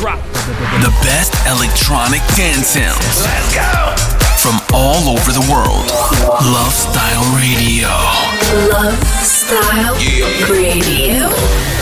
The best electronic dance sounds. Let's go! From all over the world. Love Style Radio. Love Style yeah. Radio.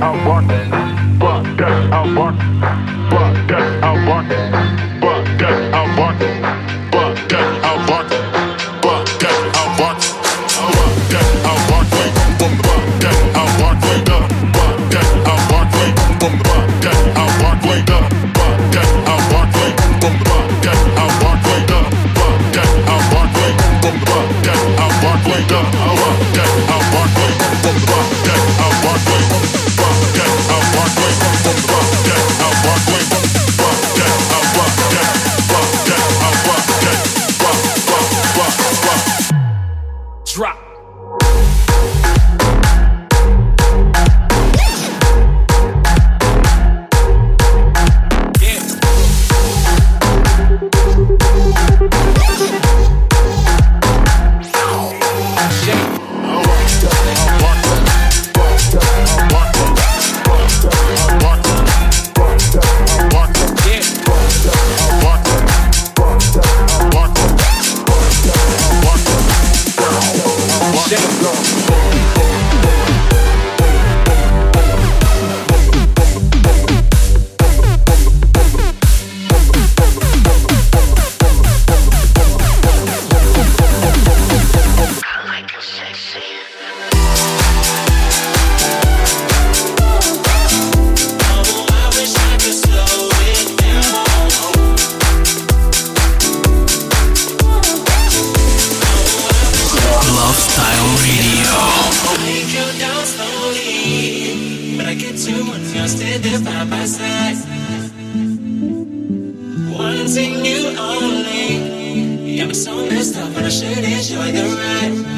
a sing you only. Yeah, I'm so messed up, but I should enjoy the ride.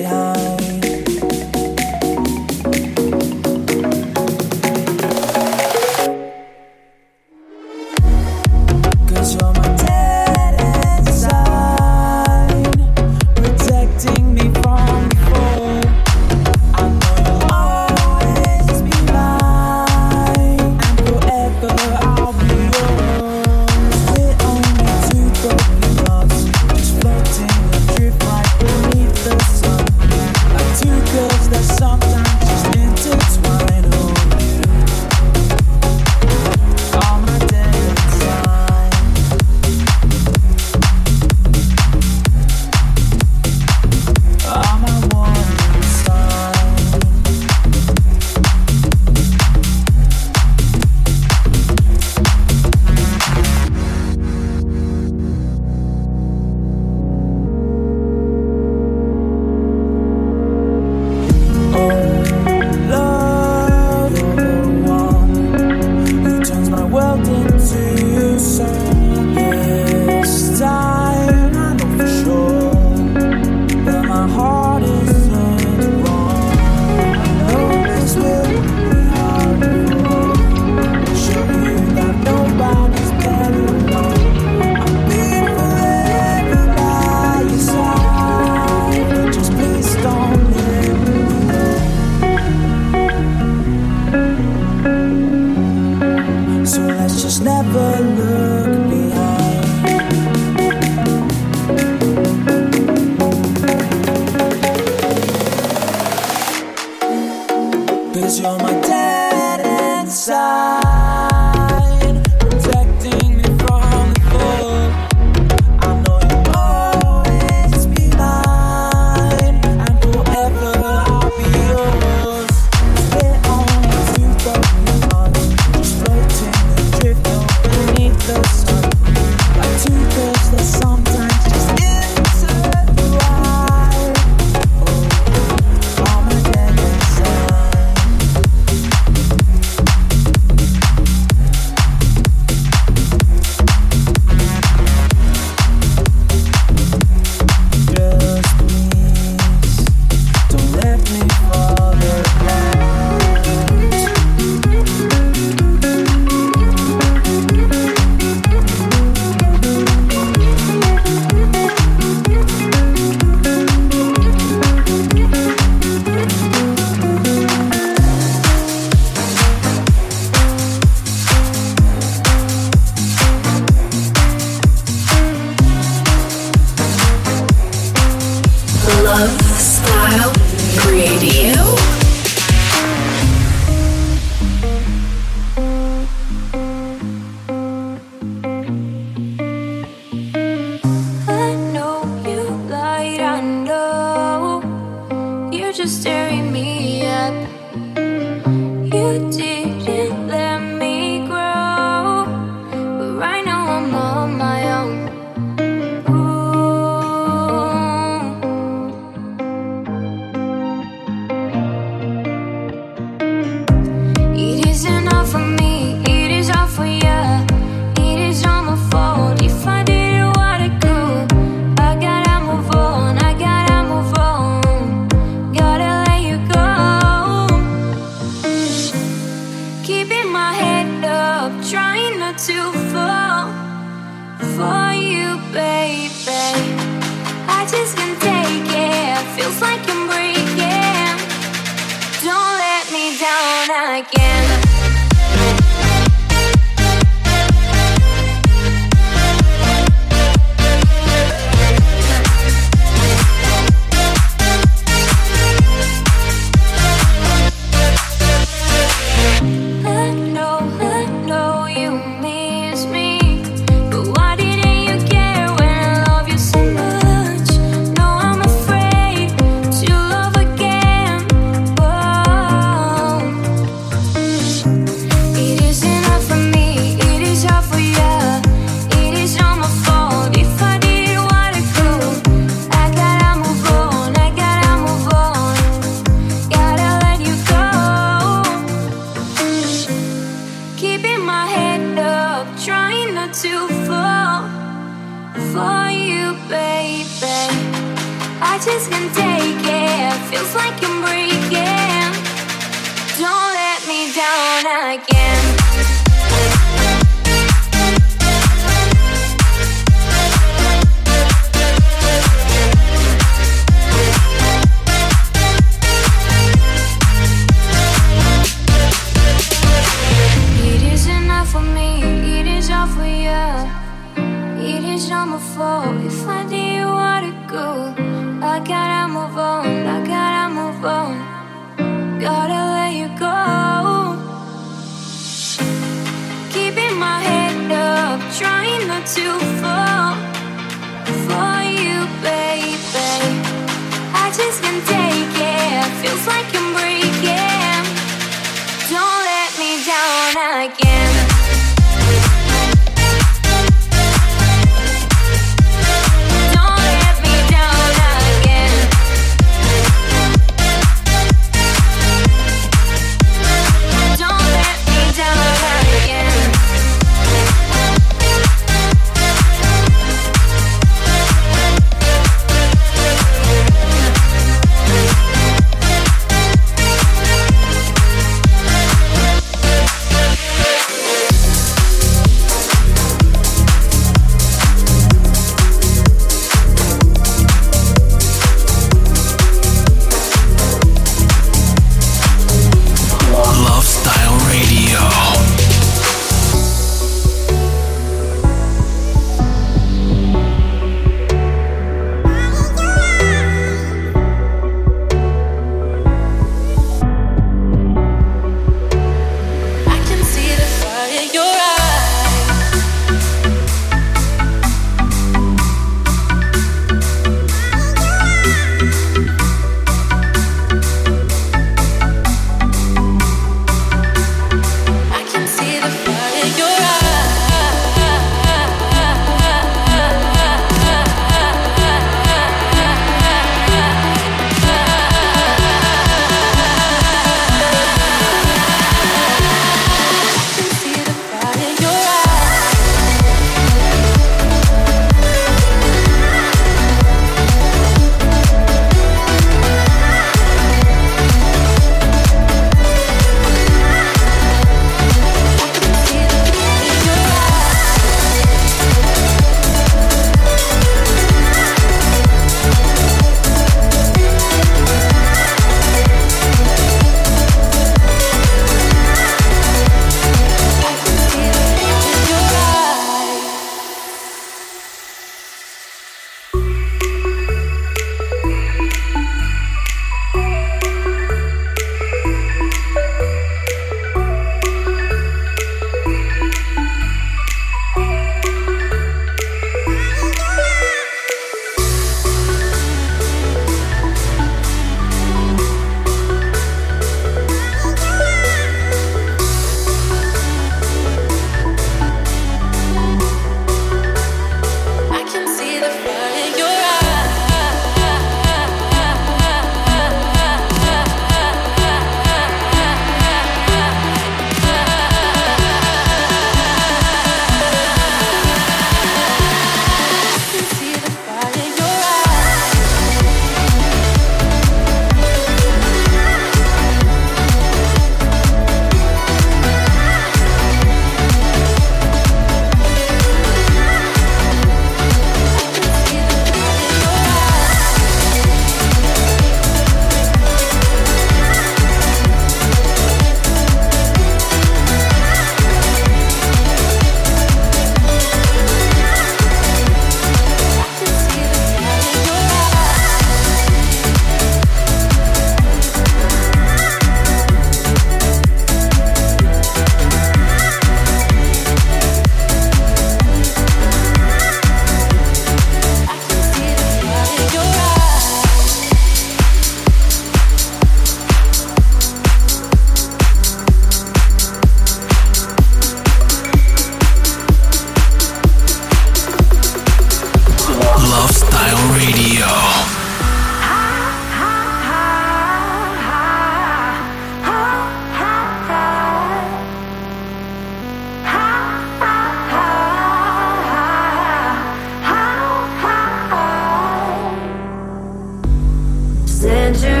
Danger.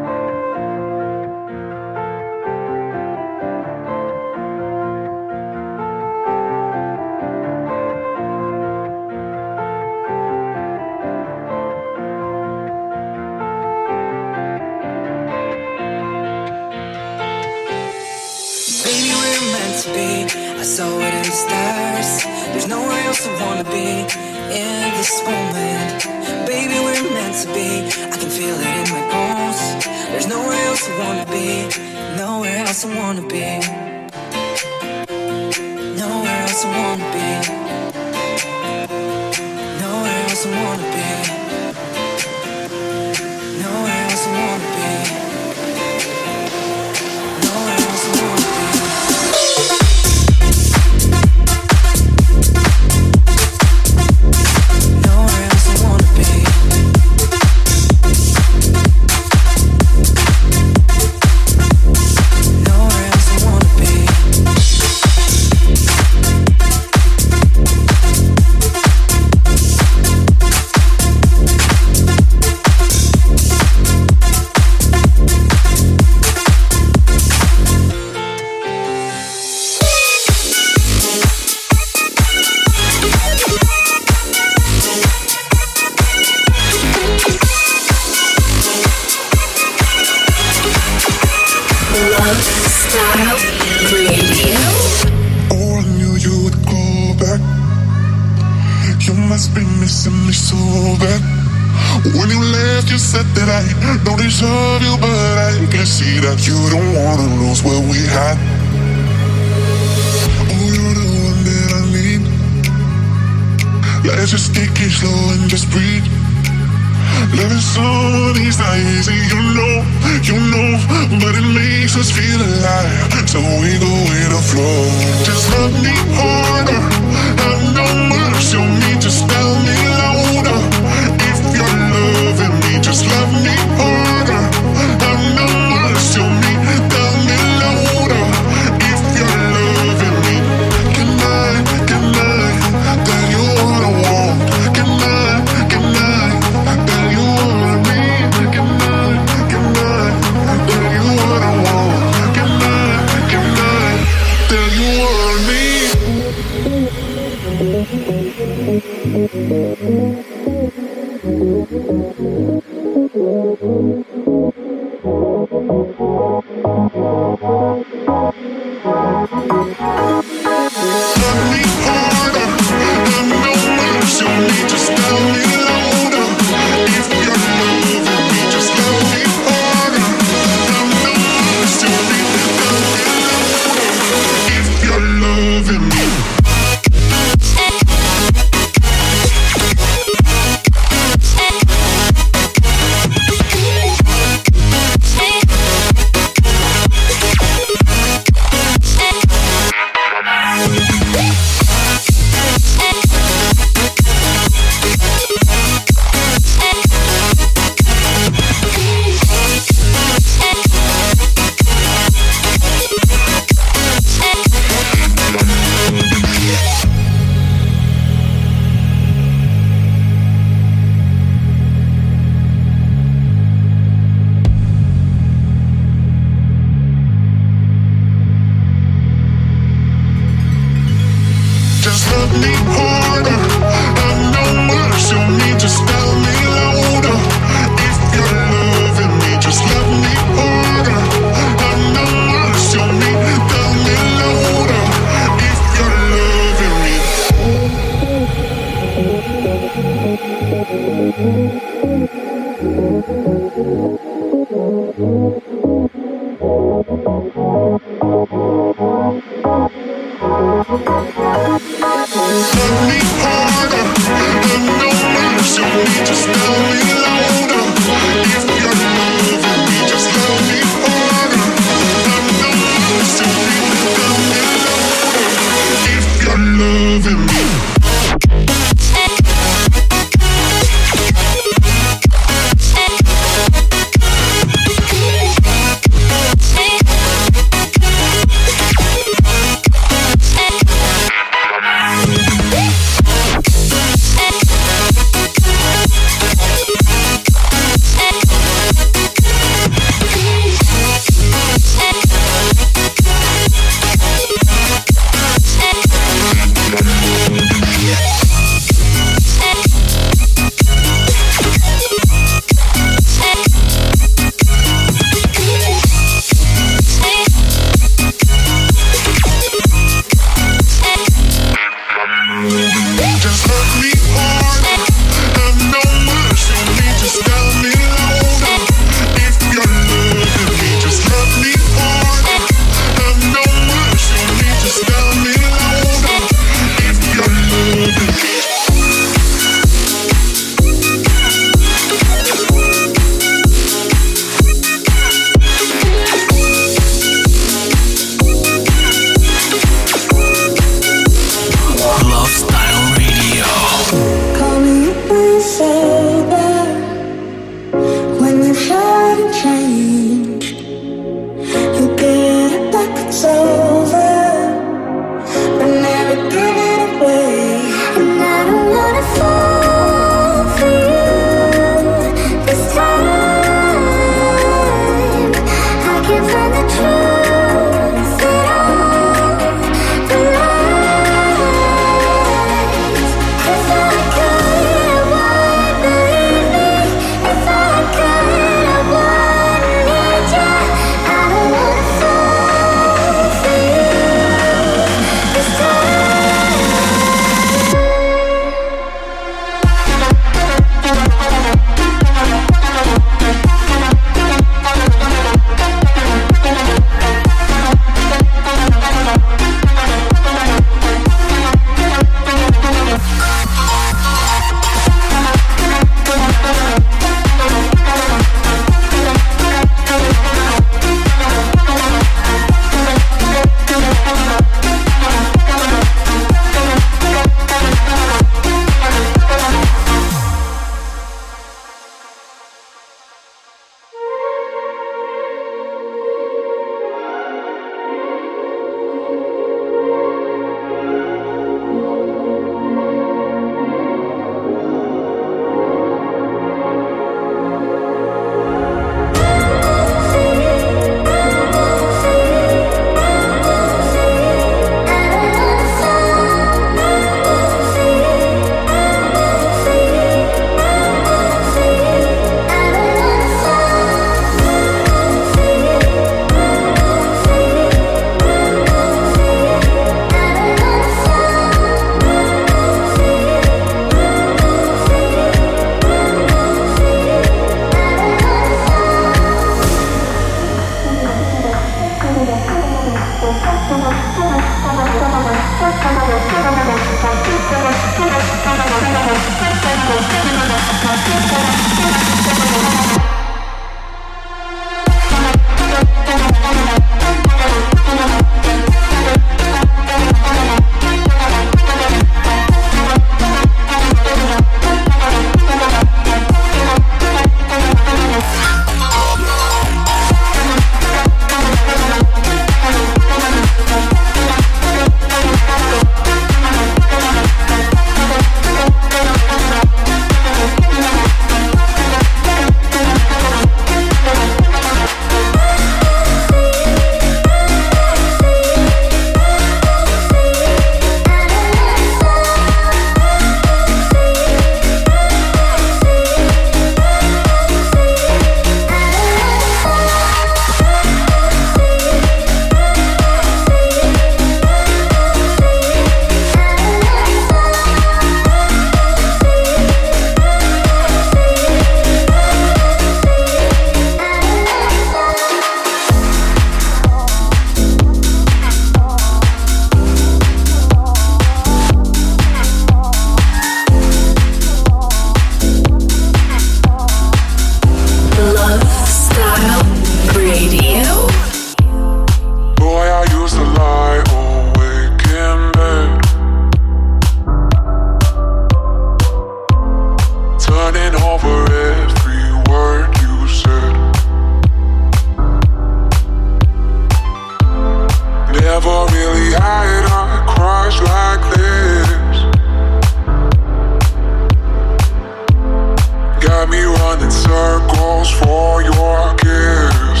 Got me running circles for your kiss.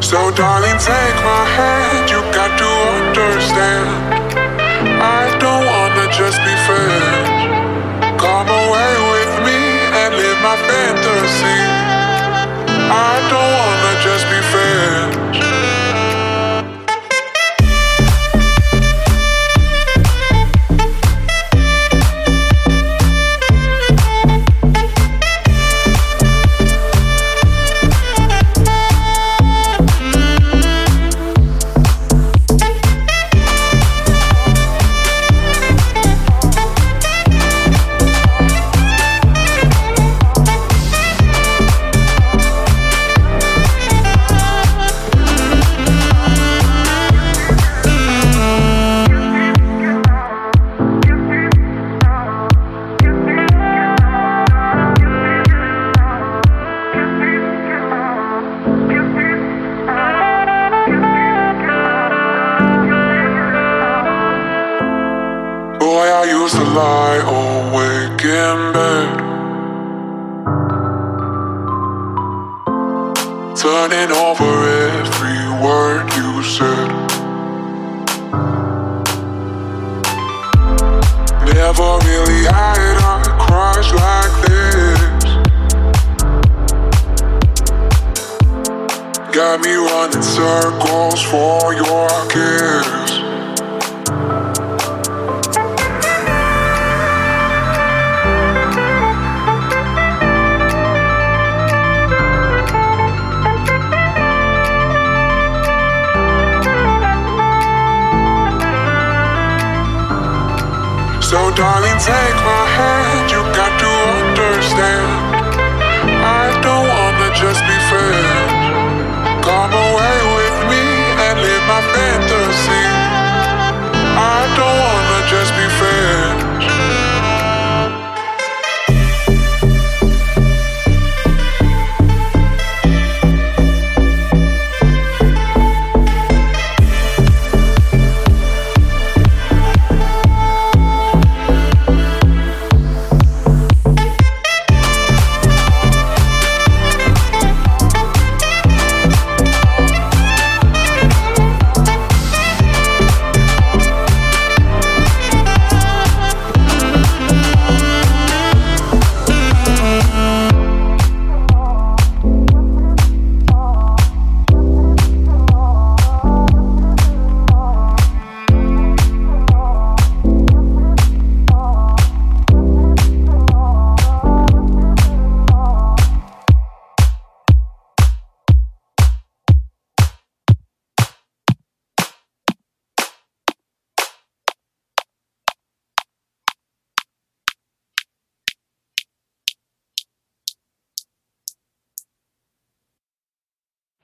So darling, take my hand, you got to understand. I don't wanna just got me running circles for your kiss. So darling, take my hand